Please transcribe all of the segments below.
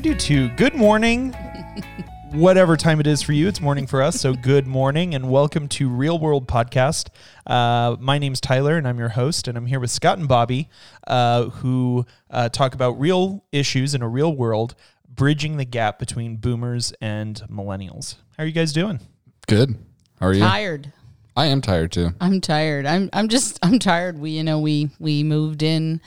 I do too. Good morning. Whatever time it is for you, it's morning for us. So, good morning and welcome to Real World Podcast. Uh, my name's Tyler and I'm your host, and I'm here with Scott and Bobby, uh, who uh, talk about real issues in a real world, bridging the gap between boomers and millennials. How are you guys doing? Good. How are you? tired. I am tired too. I'm tired. I'm I'm just I'm tired. We you know we we moved in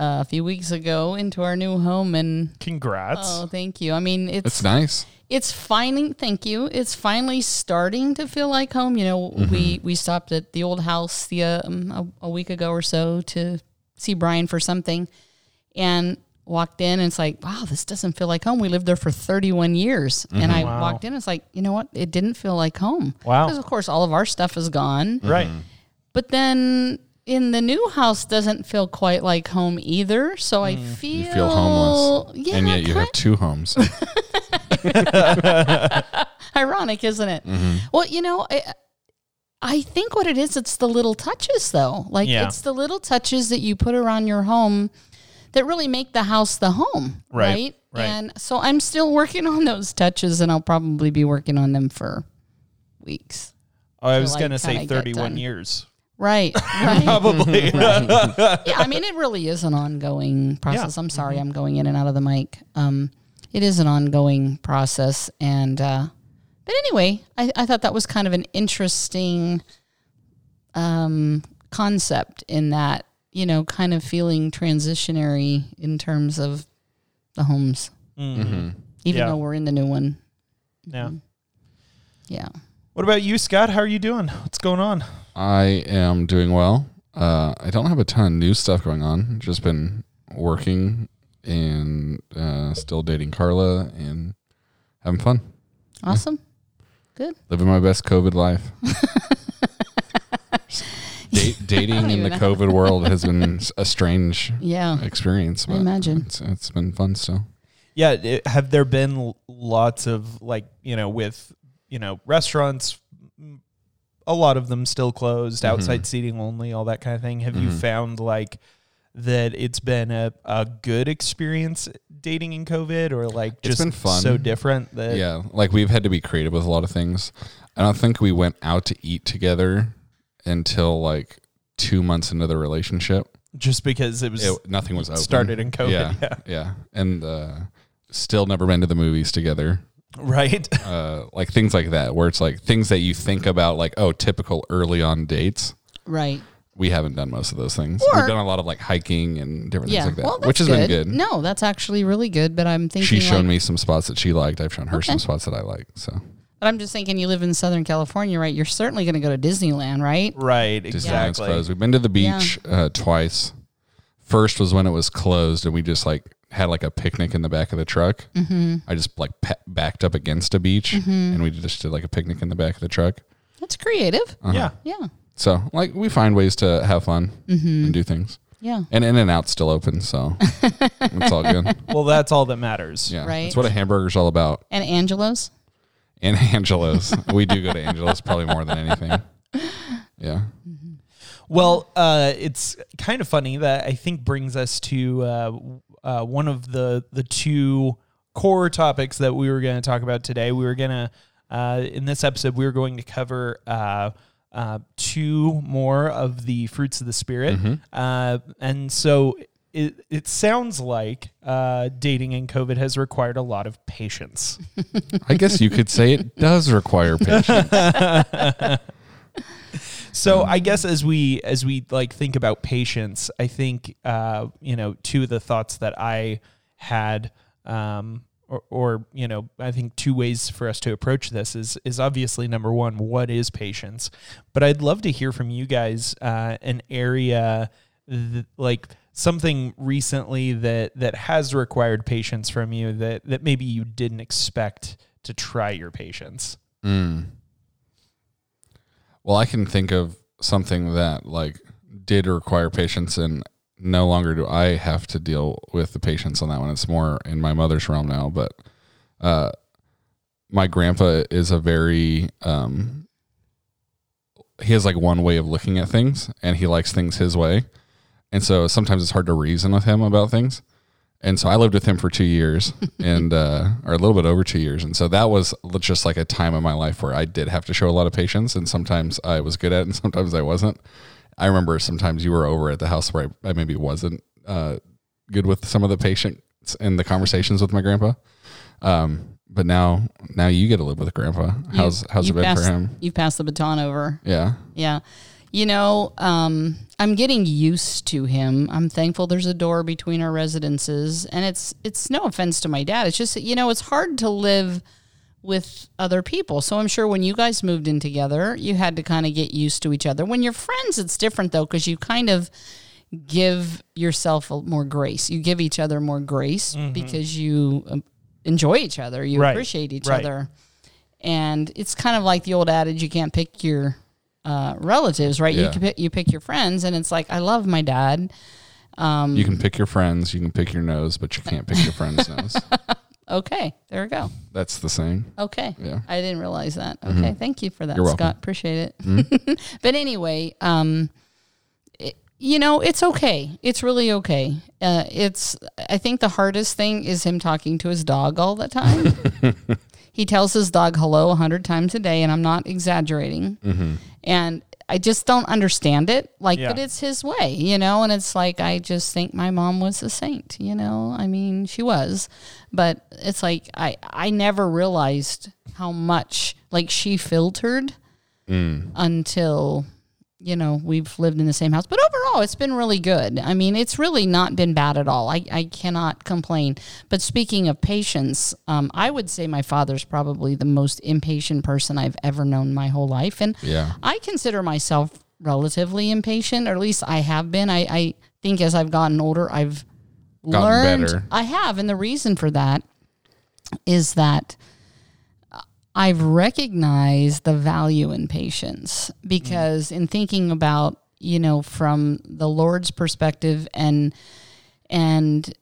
uh, a few weeks ago into our new home and Congrats. oh thank you. I mean it's It's nice. it's finally thank you. It's finally starting to feel like home. You know we we stopped at the old house the um, a, a week ago or so to see Brian for something, and walked in and it's like wow this doesn't feel like home. We lived there for 31 years, and I Wow. walked in. and It's like you know what it didn't feel like home. Wow. Because of course all of our stuff is gone. Right. But then in the new house doesn't feel quite like home either. So I mm. feel You feel homeless. Yeah, and yet you have two homes. ironic, isn't it? Mm-hmm. Well, you know, I, I think what it is, it's the little touches though. Like Yeah. it's the little touches that you put around your home that really make the house the home, Right, right? right. And so I'm still working on those touches, and I'll probably be working on them for weeks. Oh, I was like, going to say kinda get 31 years. Right. Right. Probably. yeah, I mean, it really is an ongoing process. I'm sorry, Mm-hmm. I'm going in and out of the mic. Um, it is an ongoing process, and uh, but anyway, I, I thought that was kind of an interesting um, concept in that you know, kind of feeling transitionary in terms of the homes, Mhm. even Yeah. though we're in the new one. Yeah. Yeah. What about you, Scott? How are you doing? What's going on? I am doing well. Uh, I don't have a ton of new stuff going on. Just been working and uh, still dating Carla and having fun. Awesome. Good. Living my best COVID life. Da- dating in the know. COVID world has been a strange Yeah. experience. I imagine. It's, it's been fun still. Yeah, it, have there been lots of like you know with you know restaurants? A lot of them still closed, Mm-hmm. outside seating only, all that kind of thing. Have you found like that it's been a, a good experience dating in COVID, or like It's just been fun. so different that yeah, like we've had to be creative with a lot of things. I don't think we went out to eat together until like two months into the relationship. just because it was It, nothing was open. started in COVID, Yeah, yeah. yeah, and uh, still never been to the movies together. Right. Uh, like things like that, where it's like things that you think about, like oh, typical early on dates. Right. We haven't done most of those things. Or- We've done a lot of like hiking and different Yeah. things like that, well, which has been good. No, that's actually really good. But I'm thinking She's shown like- me some spots that she liked. I've shown her some spots that I like. So But I'm just thinking, you live in Southern California, right? You're certainly going to go to Disneyland, right? Right, Disneyland's exactly. closed. We've been to the beach uh, twice. First was when it was closed, and we just like had like a picnic in the back of the truck. Mm-hmm. I just like pa- backed up against a beach, Mm-hmm. and we just did like a picnic in the back of the truck. That's creative. Uh-huh. Yeah. Yeah. So like we find ways to have fun Mm-hmm. and do things. Yeah. And In and Out's still open, so it's all good. Well, that's all that matters. Yeah, Right. that's what a hamburger's all about. And Angelo's. And Angelo's, we do go to Angelo's probably more than anything. Yeah. Well, uh, it's kind of funny that I think brings us to uh, uh, one of the the two core topics that we were going to talk about today. We were going to uh, in this episode we were going to cover. Uh, uh, two more of the fruits of the spirit, uh, and so it it sounds like uh, dating in COVID has required a lot of patience. I guess you could say it does require patience. So I guess as we as we like think about patience, I think uh, you know two of the thoughts that I had, um, or, or you know I think two ways for us to approach this is is obviously number one, what is patience? But I'd love to hear from you guys uh, an area like something recently that that has required patience from you that that maybe you didn't expect to try your patience. Mm. Well, I can think of something that like did require patience, and no longer do I have to deal with the patience on that one. It's more in my mother's realm now. But uh, my grandpa is a very um, he has like one way of looking at things, and he likes things his way, and so sometimes it's hard to reason with him about things. And so I lived with him for two years, and uh, or a little bit over two years, and so that was just like a time in my life where I did have to show a lot of patience, and sometimes I was good at, it and sometimes I wasn't. I remember sometimes you were over at the house where I, I maybe wasn't uh, good with some of the patience and the conversations with my grandpa. Um, but now, now you get to live with grandpa. How's how's it been passed, for him? You've passed the baton over. Yeah, Yeah. You know, um, I'm getting used to him. I'm thankful there's a door between our residences, and it's it's no offense to my dad. It's just that, you know it's hard to live with other people. So I'm sure when you guys moved in together, you had to kind of get used to each other. When you're friends, it's different though because you kind of give yourself a- more grace. You give each other more grace because you um, enjoy each other. You Right. appreciate each Right. other. And it's kind of like the old adage: you can't pick your uh, relatives, right? You Yeah. can pick, you pick your friends, and it's like I love my dad. Um, you can pick your friends, you can pick your nose, but you can't pick your friend's nose. Okay, there we go. That's the saying. Okay, Yeah. I didn't realize that. Okay, thank you for that, You're welcome. Scott. Appreciate it. but anyway, um, it- you know, it's okay. It's really okay. Uh, it's. I think the hardest thing is him talking to his dog all the time. he tells his dog hello a hundred times a day, and I'm not exaggerating. Mm-hmm. And I just don't understand it. Like, Yeah. but it's his way, you know. And it's like I just think my mom was a saint, you know. I mean, she was, but it's like I I never realized how much like she filtered mm. until you know we've lived in the same house but overall it's been really good. I mean it's really not been bad at all. I, I cannot complain. But speaking of patience um, i would say my father's probably the most impatient person i've ever known my whole life. And Yeah. i consider myself relatively impatient or at least i have been. I, I think as i've gotten older i've Gotten learned better. i have. And the reason for that is that I've recognized the value in patience because in thinking about, you know, from the Lord's perspective and and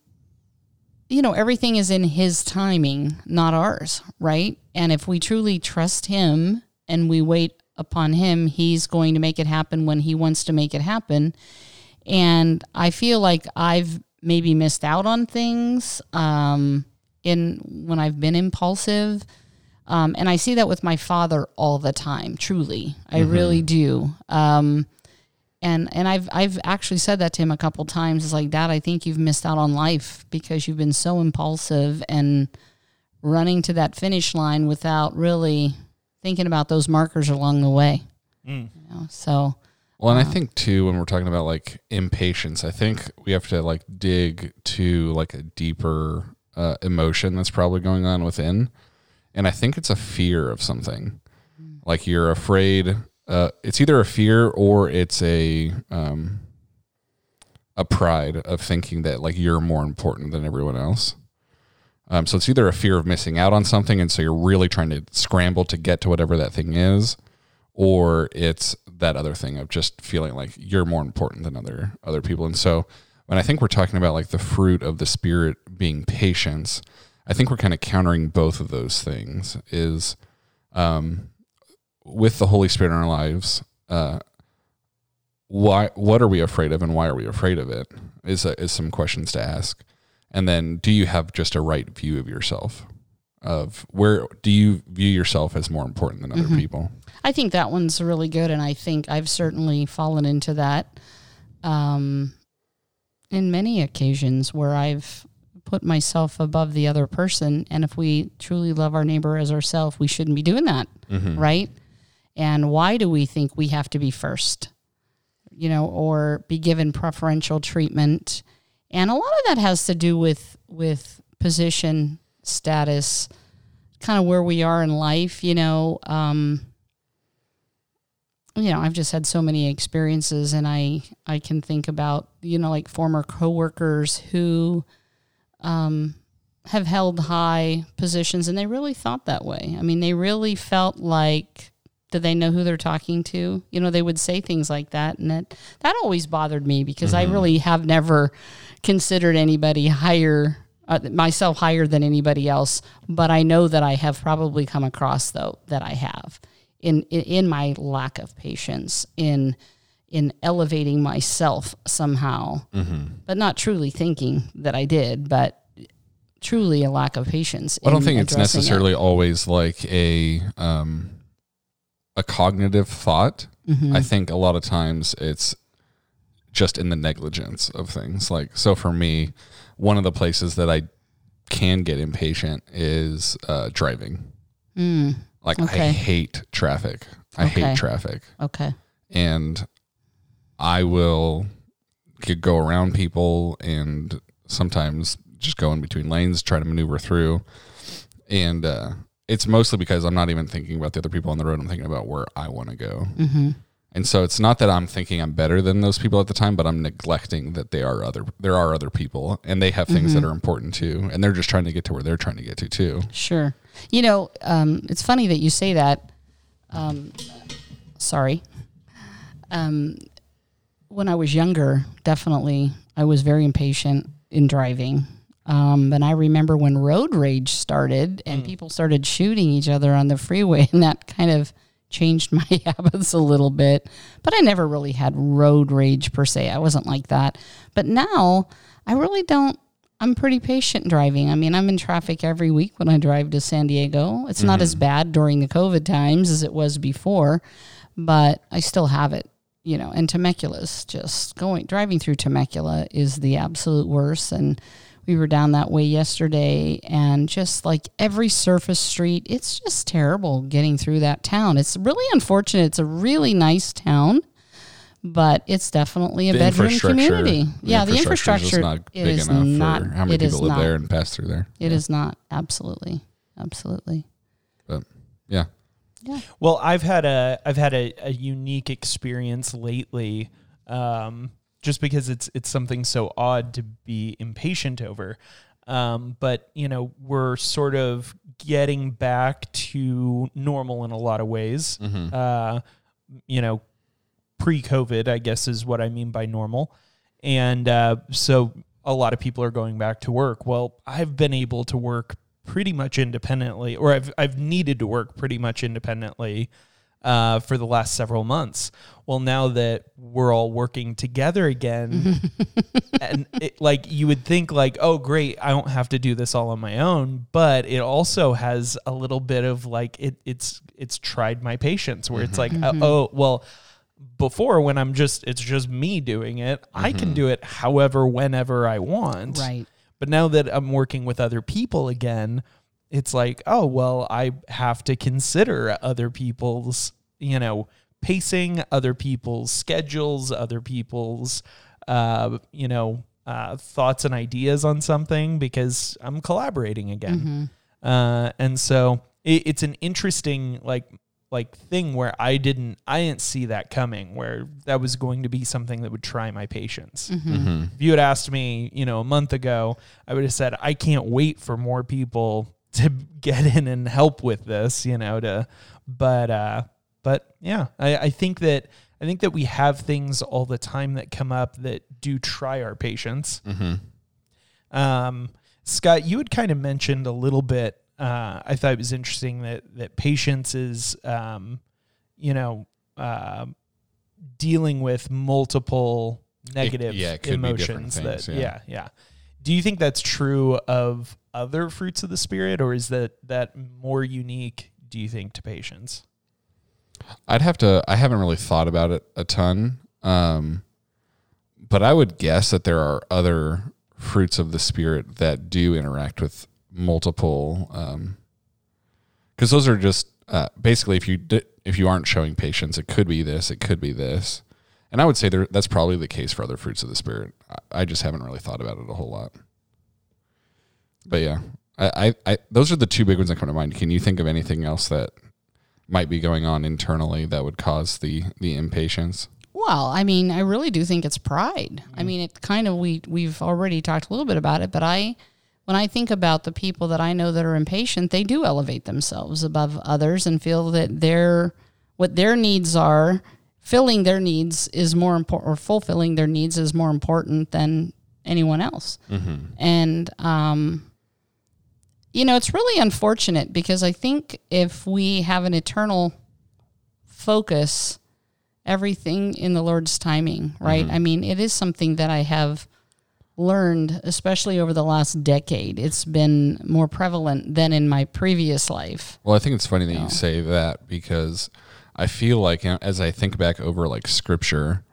you know, everything is in his timing, not ours, right? And if we truly trust him and we wait upon him, he's going to make it happen when he wants to make it happen. And I feel like I've maybe missed out on things um, in when I've been impulsive. Um, and I see that with my father all the time. Truly, I really do. Um, and and I've I've actually said that to him a couple times. It's like, Dad, I think you've missed out on life because you've been so impulsive and running to that finish line without really thinking about those markers along the way. You know, so Well, and I think too when we're talking about like impatience, I think we have to like dig to like a deeper uh, emotion that's probably going on within, and I think it's a fear of something. Like you're afraid. Uh, it's either a fear or it's a um, a pride of thinking that like you're more important than everyone else. Um, so it's either a fear of missing out on something, and so you're really trying to scramble to get to whatever that thing is, or it's that other thing of just feeling like you're more important than other other people. And so when I think we're talking about like the fruit of the spirit being patience, I think we're kind of countering both of those things. Is um, with the Holy Spirit in our lives, uh, why what are we afraid of, and why are we afraid of it? Is a, is some questions to ask. And then, do you have just a right view of yourself? Of where do you view yourself as more important than other people? I think that one's really good, and I think I've certainly fallen into that um, in many occasions where I've put myself above the other person. And if we truly love our neighbor as ourselves, we shouldn't be doing that, right? And why do we think we have to be first, you know, or be given preferential treatment? And a lot of that has to do with with position, status, kind of where we are in life, you know. Um, you know, I've just had so many experiences and I I can think about, you know, like former coworkers who um have held high positions and they really thought that way. I mean, they really felt like did they know who they're talking to? You know, they would say things like that and that that always bothered me because I really have never considered anybody higher uh, myself higher than anybody else, but I know that I have probably come across though that I have in in, in my lack of patience in in elevating myself somehow, but not truly thinking that I did, but truly a lack of patience. I don't think it's addressing it. necessarily always like a um, a cognitive thought. Mm-hmm. I think a lot of times it's just in the negligence of things. Like so, for me, one of the places that I can get impatient is uh, driving. Like I hate traffic. I Okay. hate traffic, Okay. and I will could go around people and sometimes just go in between lanes, try to maneuver through. And uh, it's mostly because I'm not even thinking about the other people on the road. I'm thinking about where I want to go. Mm-hmm. And so it's not that I'm thinking I'm better than those people at the time, but I'm neglecting that they are other. There are other people, and they have things Mm-hmm. that are important too, and they're just trying to get to where they're trying to get to too. Sure. You know, um, it's funny that you say that. Um, sorry. Um, when I was younger, definitely, I was very impatient in driving. Um, and I remember when road rage started and people started shooting each other on the freeway, and that kind of changed my habits a little bit. But I never really had road rage per se. I wasn't like that. But now I really don't. I'm pretty patient driving. I mean, I'm in traffic every week when I drive to San Diego. It's not as bad during the COVID times as it was before, but I still have it, you know. And Temecula's just going driving through Temecula is the absolute worst. And we were down that way yesterday, and just like every surface street, it's just terrible getting through that town. It's really unfortunate. It's a really nice town. But it's definitely a The bedroom community. yeah, the infrastructure is not big is enough not. for how many it is people live not. there and pass through there. It is not. Absolutely. Absolutely. But yeah, Well, I've had a I've had a, a unique experience lately, um, just because it's it's something so odd to be impatient over. Um, but you know, we're sort of getting back to normal in a lot of ways. Uh, you know, pre-COVID, I guess is what I mean by normal. And uh, so a lot of people are going back to work. Well, I've been able to work pretty much independently, or I've I've needed to work pretty much independently uh, for the last several months. Well, now that we're all working together again, and it, like you would think, like, oh, great, I don't have to do this all on my own. But it also has a little bit of like it. It's it's tried my patience, where it's like, uh, oh, well before when I'm just it's just me doing it, I can do it however whenever I want. Right. But now that I'm working with other people again, it's like, oh, well, I have to consider other people's, you know, pacing, other people's schedules, other people's uh, you know, uh, thoughts and ideas on something because I'm collaborating again. Uh, and so it, it's an interesting like like thing where I didn't I didn't see that coming where that was going to be something that would try my patience. If you had asked me, you know, a month ago, I would have said I can't wait for more people to get in and help with this, you know, to but uh but yeah, I, I think that I think that we have things all the time that come up that do try our patience. Um, Scott, you had kind of mentioned a little bit. Uh, I thought it was interesting that that patience is, um, you know, uh, dealing with multiple negative yeah, it could be emotions. things, that yeah. yeah, yeah. Do you think that's true of other fruits of the spirit, or is that that more unique? Do you think to patience? I'd have to. I haven't really thought about it a ton, um, but I would guess that there are other fruits of the spirit that do interact with multiple. Because those are just uh, basically, if you di- if you aren't showing patience, it could be this, it could be this, and I would say there, that's probably the case for other fruits of the spirit. I, I just haven't really thought about it a whole lot. But yeah, I, I, I those are the two big ones that come to mind. Can you think of anything else that might be going on internally that would cause the the impatience. Well, I mean, I really do think it's pride. I mean, it kind of we we've already talked a little bit about it, but I when I think about the people that I know that are impatient, they do elevate themselves above others and feel that their what their needs are, filling their needs is more important or fulfilling their needs is more important than anyone else. And um you know, it's really unfortunate because I think if we have an eternal focus everything in the Lord's timing, right? Mm-hmm. I mean, it is something that I have learned, especially over the last decade. It's been more prevalent than in my previous life. Well, I think it's funny that you say that because I feel like you know, as I think back over like scripture,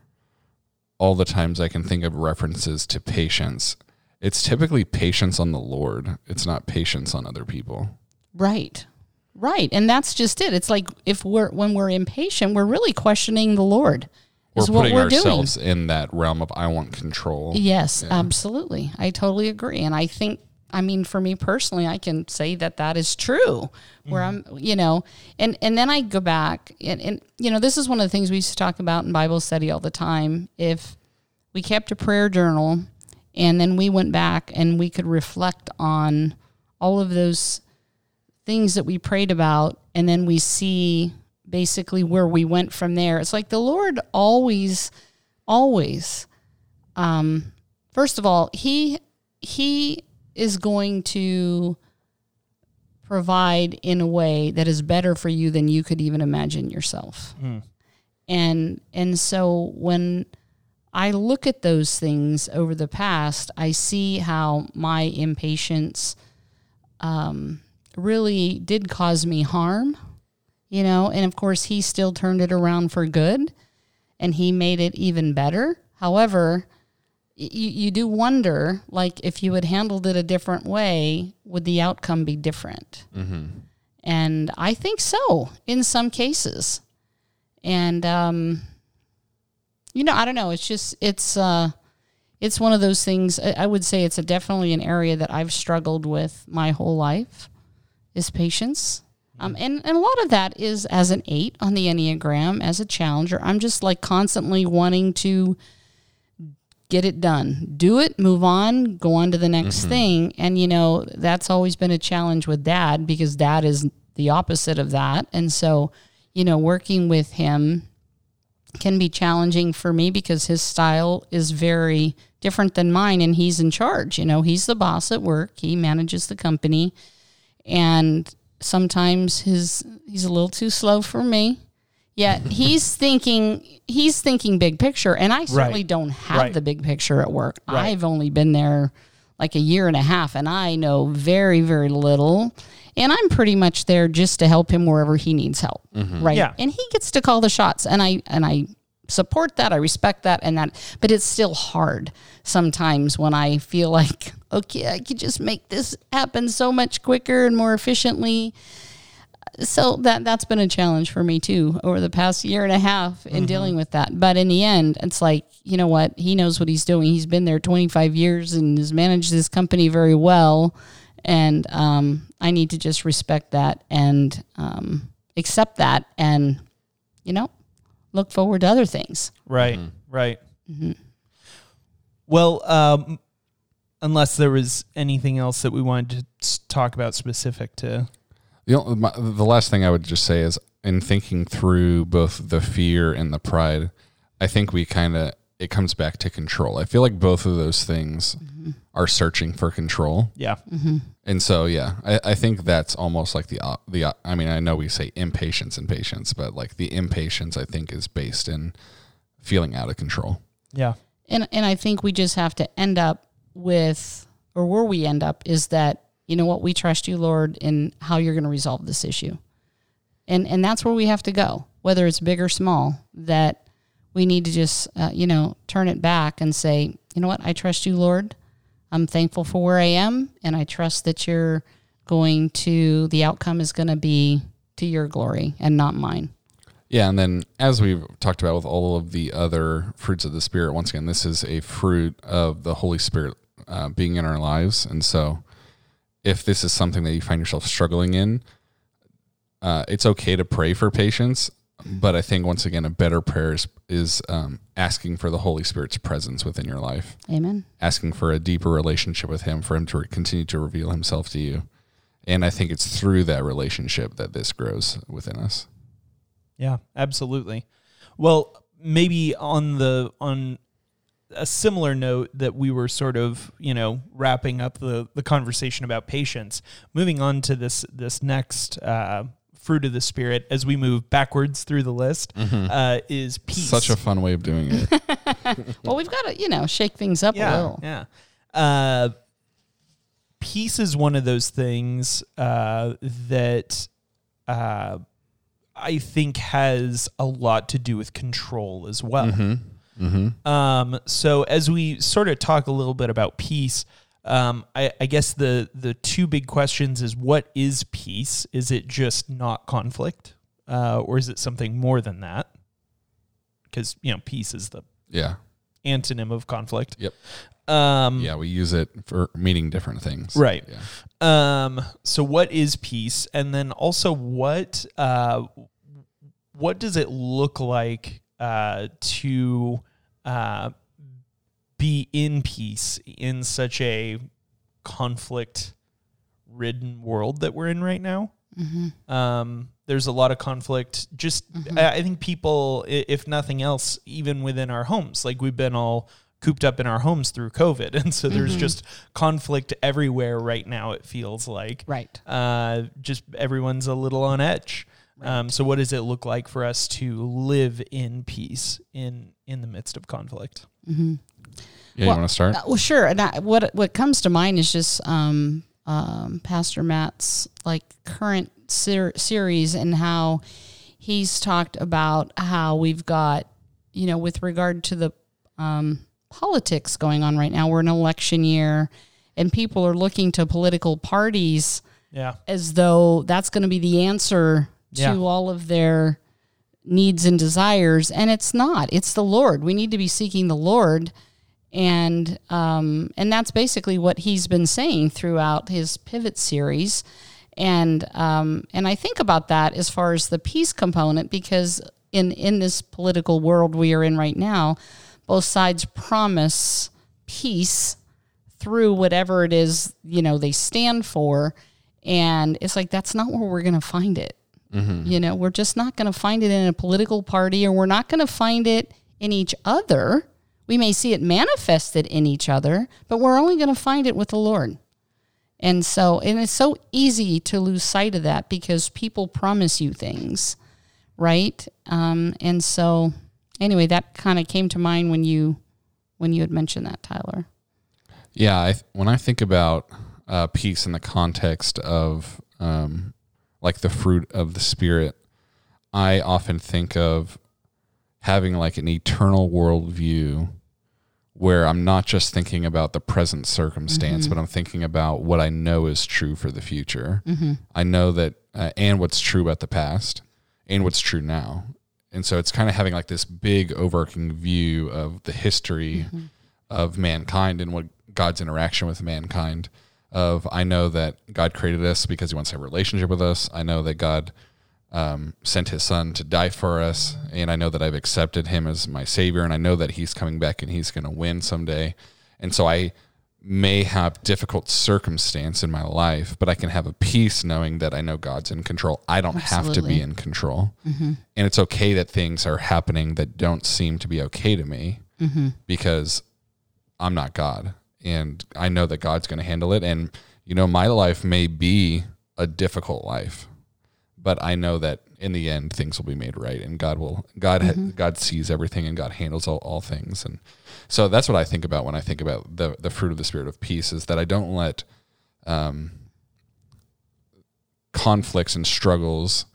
all the times I can think of references to patience, it's typically patience on the Lord. It's not patience on other people. Right. Right. And that's just it. It's like if we're when we're impatient, we're really questioning the Lord. We're putting we're doing. ourselves in that realm of I want control. Yes, absolutely. I totally agree. And I think, I mean, for me personally, I can say that that is true. Where mm-hmm. I'm, you know, and and then I go back and, and you know, this is one of the things we used to talk about in Bible study all the time. If we kept a prayer journal, and then we went back and we could reflect on all of those things that we prayed about, and then we see basically where we went from there. It's like the Lord always, always um, first of all, he he is going to provide in a way that is better for you than you could even imagine yourself. And and so when I look at those things over the past, I see how my impatience um, really did cause me harm, you know, and of course he still turned it around for good and he made it even better. However, you, you do wonder, like, if you had handled it a different way, would the outcome be different? And I think so in some cases. And, um, you know, I don't know. It's just, it's, uh, it's one of those things. I I would say it's a definitely an area that I've struggled with my whole life is patience. Um, and, and a lot of that is as an eight on the Enneagram, as a challenger. I'm just like constantly wanting to get it done, do it, move on, go on to the next thing. And, you know, that's always been a challenge with dad because dad is the opposite of that. And so, you know, working with him can be challenging for me because his style is very different than mine and he's in charge. You know, he's the boss at work, he manages the company and sometimes his he's a little too slow for me. Yet he's thinking he's thinking big picture and I certainly Right. don't have Right. the big picture at work. Right. I've only been there like a year and a half and I know very very little and I'm pretty much there just to help him wherever he needs help. Mm-hmm. Right? Yeah. And he gets to call the shots and I and I support that. I respect that and that but it's still hard sometimes when I feel like okay, I could just make this happen so much quicker and more efficiently. So that that's been a challenge for me too over the past year and a half in dealing with that. But in the end, it's like, you know what? He knows what he's doing. He's been there 25 years and has managed this company very well. And um, I need to just respect that and um, accept that and, you know, look forward to other things. Right, right. Well, um, unless there was anything else that we wanted to talk about specific to. The, only- my, the last thing I would just say is in thinking through both the fear and the pride, I think we kind of it comes back to control. I feel like both of those things mm-hmm. are searching for control, Yeah, mm-hmm. and so yeah, I, I think that's almost like the the. I mean, I know we say impatience and patience, but like the impatience, I think, is based in feeling out of control. yeah, And and I think we just have to end up with or where we end up is that you know what we trust you Lord in how you're going to resolve this issue. And and that's where we have to go, whether it's big or small, that we need to just uh, you know turn it back and say, you know what? I trust you Lord. I'm thankful for where I am and I trust that you're going to the outcome is going to be to your glory and not mine. Yeah, and then as we've talked about with all of the other fruits of the Spirit, once again, this is a fruit of the Holy Spirit uh, being in our lives. And so, if this is something that you find yourself struggling in, uh, it's okay to pray for patience. But I think once again, a better prayer is, is um, asking for the Holy Spirit's presence within your life, Amen. asking for a deeper relationship with Him, for Him to re- continue to reveal Himself to you. And I think it's through that relationship that this grows within us. yeah, absolutely. Well, maybe on the on a similar note that we were sort of you know wrapping up the the conversation about patience. Moving on to this this next uh, fruit of the spirit as we move backwards through the list uh, is peace. Such a fun way of doing it. Well, we've got to, you know, shake things up a yeah, little. yeah. Uh, peace is one of those things uh, that uh, I think has a lot to do with control as well. Um, so as we sort of talk a little bit about peace, um, I, I guess the the two big questions is what is peace? Is it just not conflict, uh, or is it something more than that? Because you know, peace is the yeah. antonym of conflict. Yep. Um, Yeah, we use it for meaning different things. Right. Yeah. Um, so what is peace? And then also what uh, what does it look like uh, to uh, be in peace in such a conflict ridden world that we're in right now? Um, there's a lot of conflict. Just I, I think people, if nothing else, even within our homes, like we've been all cooped up in our homes through COVID, and so there's just conflict everywhere right now. It feels like Right. uh, just everyone's a little on edge. Um, so what does it look like for us to live in peace in in the midst of conflict? Yeah, you want to start? Uh, well, sure. And I, what what comes to mind is just um, um, Pastor Matt's like current ser- series and how he's talked about how we've got, you know, with regard to the um, politics going on right now. We're in an election year, and people are looking to political parties Yeah, as though that's going to be the answer to Yeah. all of their needs and desires and it's not it's the lord we need to be seeking the lord and um, and that's basically what he's been saying throughout his pivot series. And um, and I think about that as far as the peace component because in in this political world we are in right now both sides promise peace through whatever it is you know they stand for. And it's like that's not where we're going to find it. You know we're just not going to find it in a political party or we're not going to find it in each other we may see it manifested in each other but we're only going to find it with the lord. And so and it's so easy to lose sight of that because people promise you things right? Um, and so anyway that kind of came to mind when you when you had mentioned that tyler. Yeah, I, when I think about uh, peace in the context of um, like the fruit of the spirit, I often think of having like an eternal worldview where I'm not just thinking about the present circumstance, mm-hmm. but I'm thinking about what I know is true for the future. Mm-hmm. I know that, uh, and what's true about the past, and what's true now. And so it's kind of having like this big overarching view of the history mm-hmm. of mankind and what God's interaction with mankind. Of I know that God created us because He wants to have a relationship with us. I know that God um, sent His Son to die for us, and I know that I've accepted Him as my Savior, and I know that He's coming back and He's going to win someday. And so I may have difficult circumstance in my life, but I can have a peace knowing that I know God's in control. I don't have to be in control, and it's okay that things are happening that don't seem to be okay to me because I'm not God and I know that God's going to handle it. And, you know, my life may be a difficult life, but I know that in the end things will be made right and God will, God, ha- God sees everything and God handles all, all things. And so that's what I think about when I think about the, the fruit of the spirit of peace is that I don't let, um, conflicts and struggles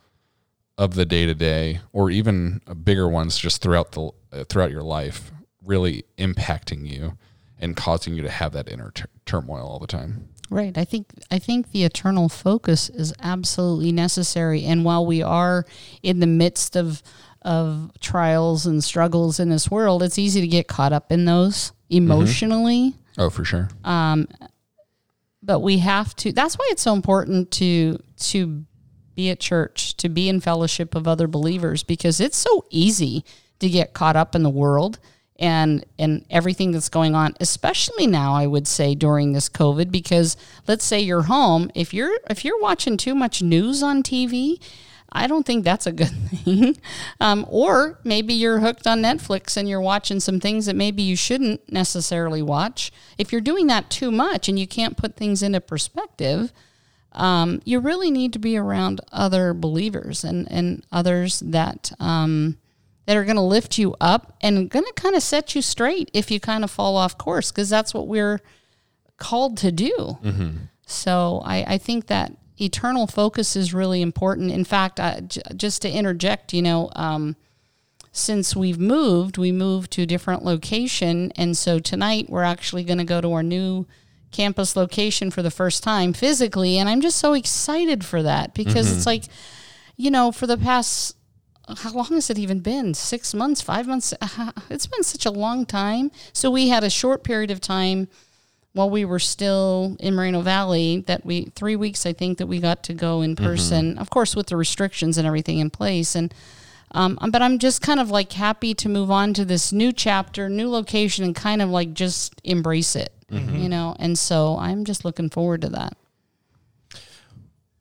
of the day to day, or even bigger ones just throughout the uh, throughout your life, really impacting you and causing you to have that inner tur turmoil all the time. Right. I think I think the eternal focus is absolutely necessary. And while we are in the midst of of trials and struggles in this world, it's easy to get caught up in those emotionally. Oh, for sure. Um, But we have to. That's why it's so important to to be at church, to be in fellowship of other believers, because it's so easy to get caught up in the world and and everything that's going on especially now i would say during this covid because let's say you're home if you're if you're watching too much news on tv i don't think that's a good thing. Um, or maybe you're hooked on netflix and you're watching some things that maybe you shouldn't necessarily watch. If you're doing that too much and you can't put things into perspective um, you really need to be around other believers and, and others that um, that are going to lift you up and going to kind of set you straight if you kind of fall off course because that's what we're called to do. So I, I think that eternal focus is really important. In fact, I, j- just to interject, you know, um, since we've moved, we moved to a different location, and so tonight we're actually going to go to our new campus location for the first time physically, and I'm just so excited for that because it's like, you know, for the past how long has it even been? Six months, five months? It's been such a long time. So we had a short period of time while we were still in Moreno Valley that we three weeks I think that we got to go in person. Of course, with the restrictions and everything in place, and um, but I'm just kind of like happy to move on to this new chapter, new location, and kind of like just embrace it, you know. And so I'm just looking forward to that.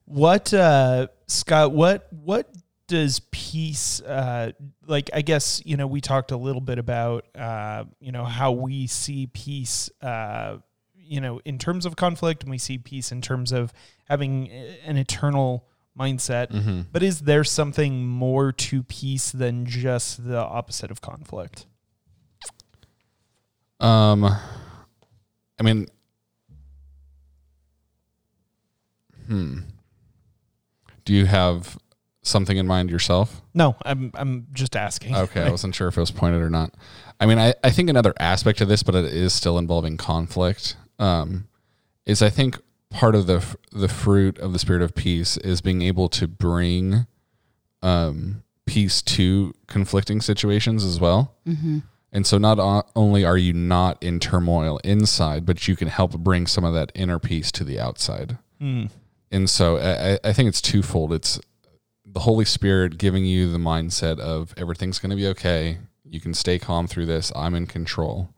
What uh Scott, what what does peace uh like I guess, you know, we talked a little bit about uh, you know, how we see peace uh you know, in terms of conflict and we see peace in terms of having an eternal mindset. But is there something more to peace than just the opposite of conflict? Um, I mean, hmm. Do you have something in mind yourself? No, I'm I'm just asking. Okay, I wasn't sure if it was pointed or not. I mean, I, I think another aspect of this, but it is still involving conflict, um, is I think part of the the fruit of the spirit of peace is being able to bring um, peace to conflicting situations as well. And so, not o- only are you not in turmoil inside, but you can help bring some of that inner peace to the outside. And so, I, I- I think it's twofold. It's the Holy Spirit giving you the mindset of everything's going to be okay. You can stay calm through this. I'm in control,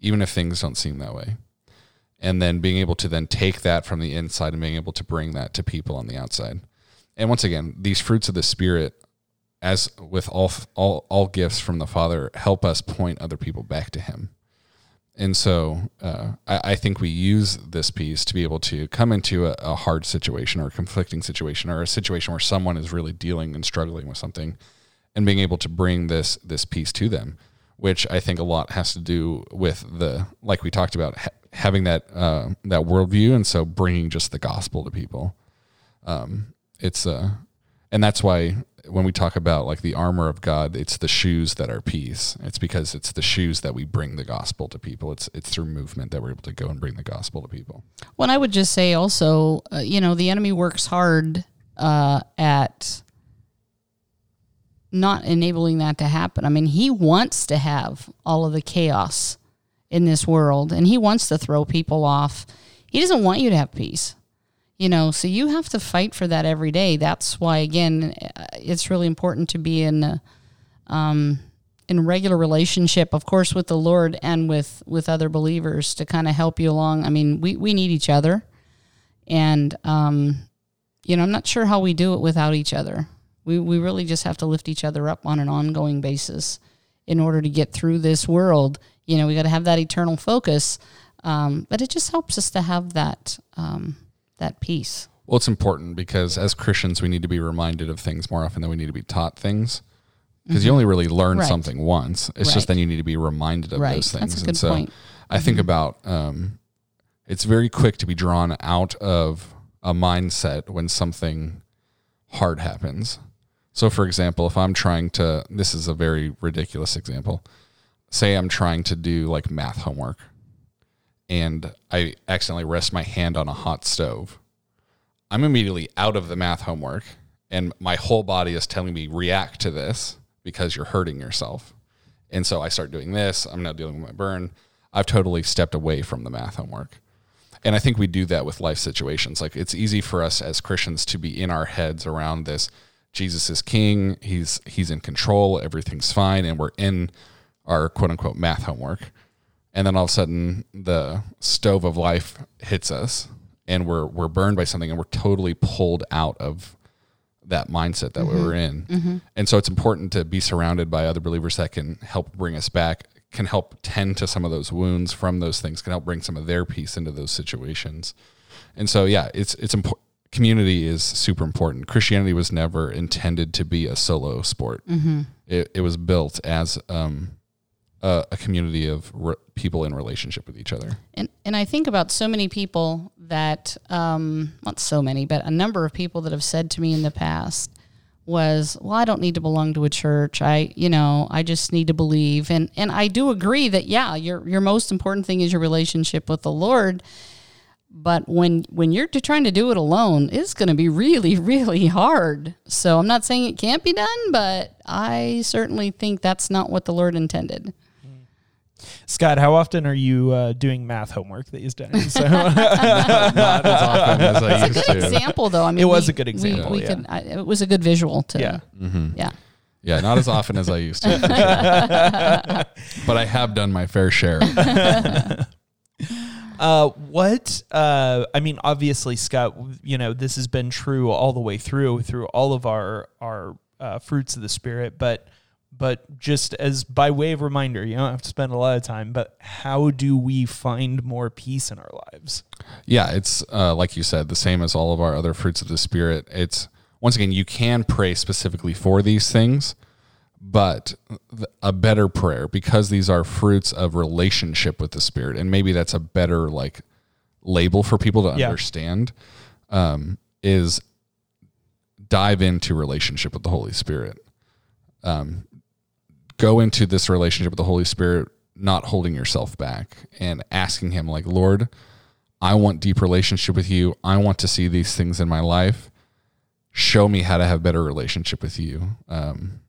even if things don't seem that way. And then being able to then take that from the inside and being able to bring that to people on the outside. And once again, these fruits of the Spirit, as with all all all gifts from the Father, help us point other people back to Him. And so uh, I, I think we use this peace to be able to come into a, a hard situation or a conflicting situation or a situation where someone is really dealing and struggling with something and being able to bring this this peace to them, which I think a lot has to do with the like we talked about ha- having that uh, that worldview, and so bringing just the gospel to people. Um, it's uh, and that's why when we talk about like the armor of God, it's the shoes that are peace. It's because it's the shoes that we bring the gospel to people. It's it's through movement that we're able to go and bring the gospel to people. Well, I would just say also, uh, you know, the enemy works hard uh, at not enabling that to happen. I mean, he wants to have all of the chaos in this world and he wants to throw people off. He doesn't want you to have peace. You know, so you have to fight for that every day. That's why, again, uh, it's really important to be in a, um, in regular relationship, of course, with the Lord and with with other believers to kind of help you along. I mean, we we need each other, and um, you know, I'm not sure how we do it without each other. We we really just have to lift each other up on an ongoing basis in order to get through this world. You know, we got to have that eternal focus, um, but it just helps us to have that um, that peace. Well, it's important because as Christians, we need to be reminded of things more often than we need to be taught things. Because you only really learn Right. something once. It's Right. just then you need to be reminded of Right. those That's things. a and good so point. I think about um, it's very quick to be drawn out of a mindset when something hard happens. So, for example, if I'm trying to, this is a very ridiculous example. Say I'm trying to do like math homework and I accidentally rest my hand on a hot stove. I'm immediately out of the math homework and my whole body is telling me react to this because you're hurting yourself. And so I start doing this. I'm now dealing with my burn. I've totally stepped away from the math homework. And I think we do that with life situations. Like it's easy for us as Christians to be in our heads around this Jesus is king, he's he's in control, everything's fine and we're in our quote unquote math homework. And then all of a sudden the stove of life hits us and we're we're burned by something and we're totally pulled out of that mindset that we mm-hmm. were in. Mm-hmm. And so it's important to be surrounded by other believers that can help bring us back, can help tend to some of those wounds from those things, can help bring some of their peace into those situations. And so yeah, it's it's important community is super important. Christianity was never intended to be a solo sport. Mm-hmm. It, it was built as um, a, a community of re- people in relationship with each other. And and I think about so many people that um, not so many, but a number of people that have said to me in the past was, "Well, I don't need to belong to a church. I, you know, I just need to believe." And and I do agree that yeah, your your most important thing is your relationship with the Lord. But when when you're trying to do it alone, it's going to be really really hard. So I'm not saying it can't be done, but I certainly think that's not what the Lord intended. Scott, how often are you uh, doing math homework these days? So, Not as often as I used good to. example though. I mean, It was we- a good example, We, yeah. could. I, it was a good visual to. yeah. Yeah. Yeah, not as often as I used to. sure. but I have done my fair share. Uh, what? Uh, I mean, obviously, Scott. You know, this has been true all the way through, through all of our our uh, fruits of the spirit. But, but just as by way of reminder, you don't have to spend a lot of time. But how do we find more peace in our lives? Yeah, it's uh, like you said, the same as all of our other fruits of the spirit. It's once again, you can pray specifically for these things, but a better prayer because these are fruits of relationship with the spirit, and maybe that's a better like label for people to Yeah. understand. Um, is dive into relationship with the Holy Spirit. Um, go into this relationship with the Holy Spirit, not holding yourself back and asking Him, like, Lord, I want deep relationship with you. I want to see these things in my life. Show me how to have better relationship with you. Um,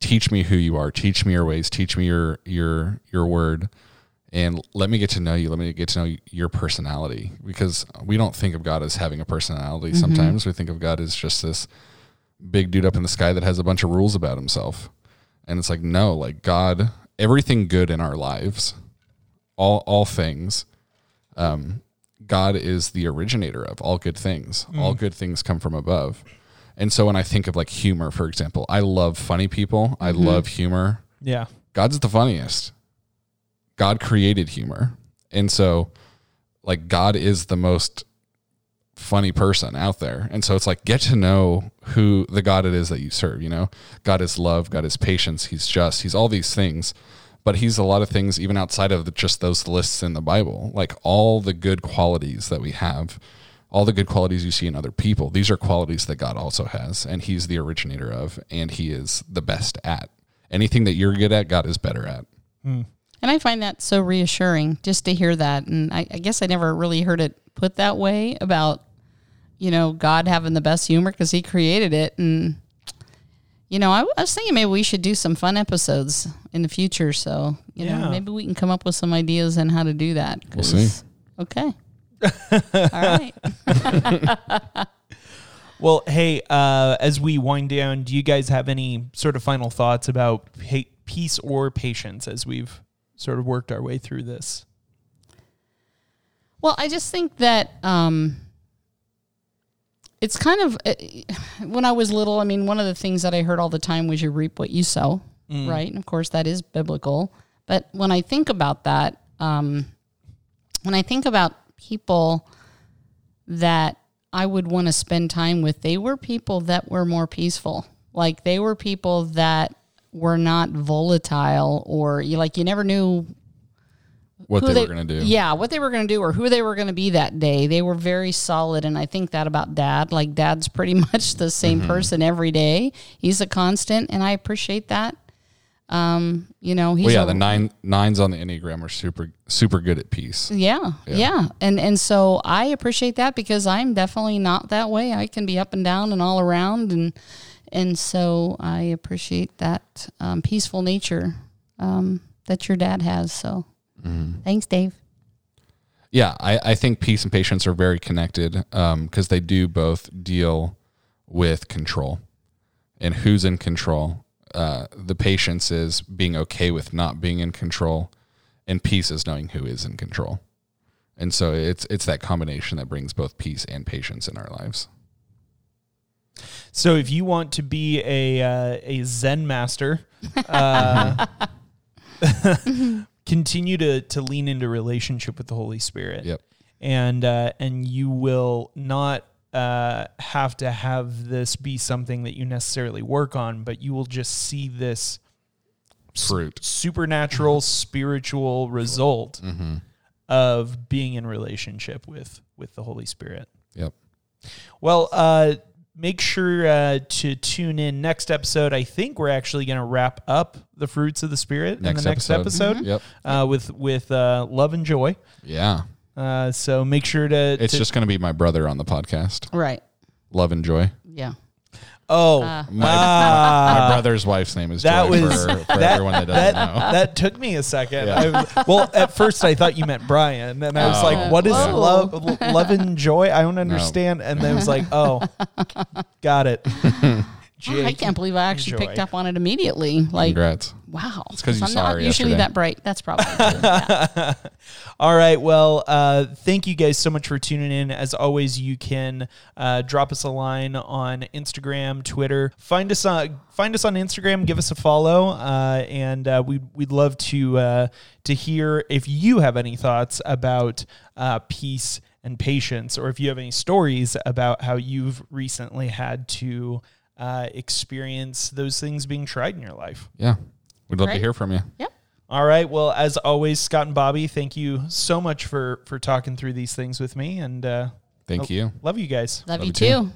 teach me who you are. Teach me your ways. Teach me your your your word, and let me get to know you. Let me get to know your personality because we don't think of God as having a personality. Sometimes we think of God as just this big dude up in the sky that has a bunch of rules about himself, and it's like no, like God, everything good in our lives, all all things um, God is the originator of all good things. All good things come from above. And so when I think of like humor, for example, I love funny people. I love humor. Yeah. God's the funniest. God created humor. And so like God is the most funny person out there. And so it's like get to know who the God it is that you serve, you know? God is love, God is patience, he's just, he's all these things. But he's a lot of things even outside of the, just those lists in the Bible. Like all the good qualities that we have, all the good qualities you see in other people, these are qualities that God also has and he's the originator of and he is the best at. Anything that you're good at, God is better at. Hmm. And I find that so reassuring just to hear that. And I, I guess I never really heard it put that way about, you know, God having the best humor because he created it. And, you know, I, I was thinking maybe we should do some fun episodes in the future. So, you Yeah. know, maybe we can come up with some ideas on how to do that. We'll see. 'cause- Okay. All right. Well, hey, uh, as we wind down, do you guys have any sort of final thoughts about pa- peace or patience as we've sort of worked our way through this? Well, I just think that um, it's kind of uh, when I was little. I mean, one of the things that I heard all the time was "you reap what you sow," right? And of course, that is biblical. But when I think about that, um, when I think about people that I would want to spend time with, they were people that were more peaceful. Like they were people that were not volatile or you like you never knew What who they, were going to do. Yeah, what they were going to do or who they were going to be that day. They were very solid. And I think that about dad. Like, dad's pretty much the same Mm-hmm. person every day. He's a constant, and I appreciate that. Um, you know, he's Well, yeah, a- the nine nines on the Enneagram are super super good at peace. yeah, yeah, And and so I appreciate that because I'm definitely not that way. I can be up and down and all around and and so I appreciate that um, peaceful nature um, that your dad has. So thanks, Dave. Yeah, I, I think peace and patience are very connected because they do both deal with control and who's in control. Uh, the patience is being okay with not being in control, and peace is knowing who is in control. And so it's it's that combination that brings both peace and patience in our lives. So if you want to be a uh, a Zen master, uh, continue to to lean into relationship with the Holy Spirit. Yep. And uh, and you will not uh, have to have this be something that you necessarily work on, but you will just see this Fruit. supernatural spiritual result Mm-hmm. of being in relationship with with the Holy Spirit. Yep. Well, uh, make sure uh, to tune in next episode. I think we're actually going to wrap up the fruits of the Spirit Next in the next episode. episode, Yep. uh, with with uh, love and joy. Yeah. Uh, so make sure to. It's to- just going to be my brother on the podcast. Right. Love and joy. Yeah. oh Uh, My, ah, my brother's wife's name is that Joy was for, for that, everyone that that, doesn't know. that took me a second. Yeah. I- well, at first I thought you meant Brian, and I was Oh. like, "What is Whoa. love, love and joy?" I don't understand. And then it was like, "Oh, got it." Oh, I can't believe I actually enjoy. picked up on it immediately. Like, Congrats. wow. 'cause you I'm saw not usually yesterday. that bright. That's probably. Yeah. All right. Well, uh, thank you guys so much for tuning in. As always, you can uh, drop us a line on Instagram, Twitter. Find us on find us on Instagram. Give us a follow, uh, and uh, we'd we'd love to uh, to hear if you have any thoughts about uh, peace and patience, or if you have any stories about how you've recently had to uh, experience those things being tried in your life. Yeah. We'd love to hear from you. Yep. All right. Well, as always, Scott and Bobby, thank you so much for for talking through these things with me, and uh, Thank Oh. you. love you guys. Love, Love you you too. too.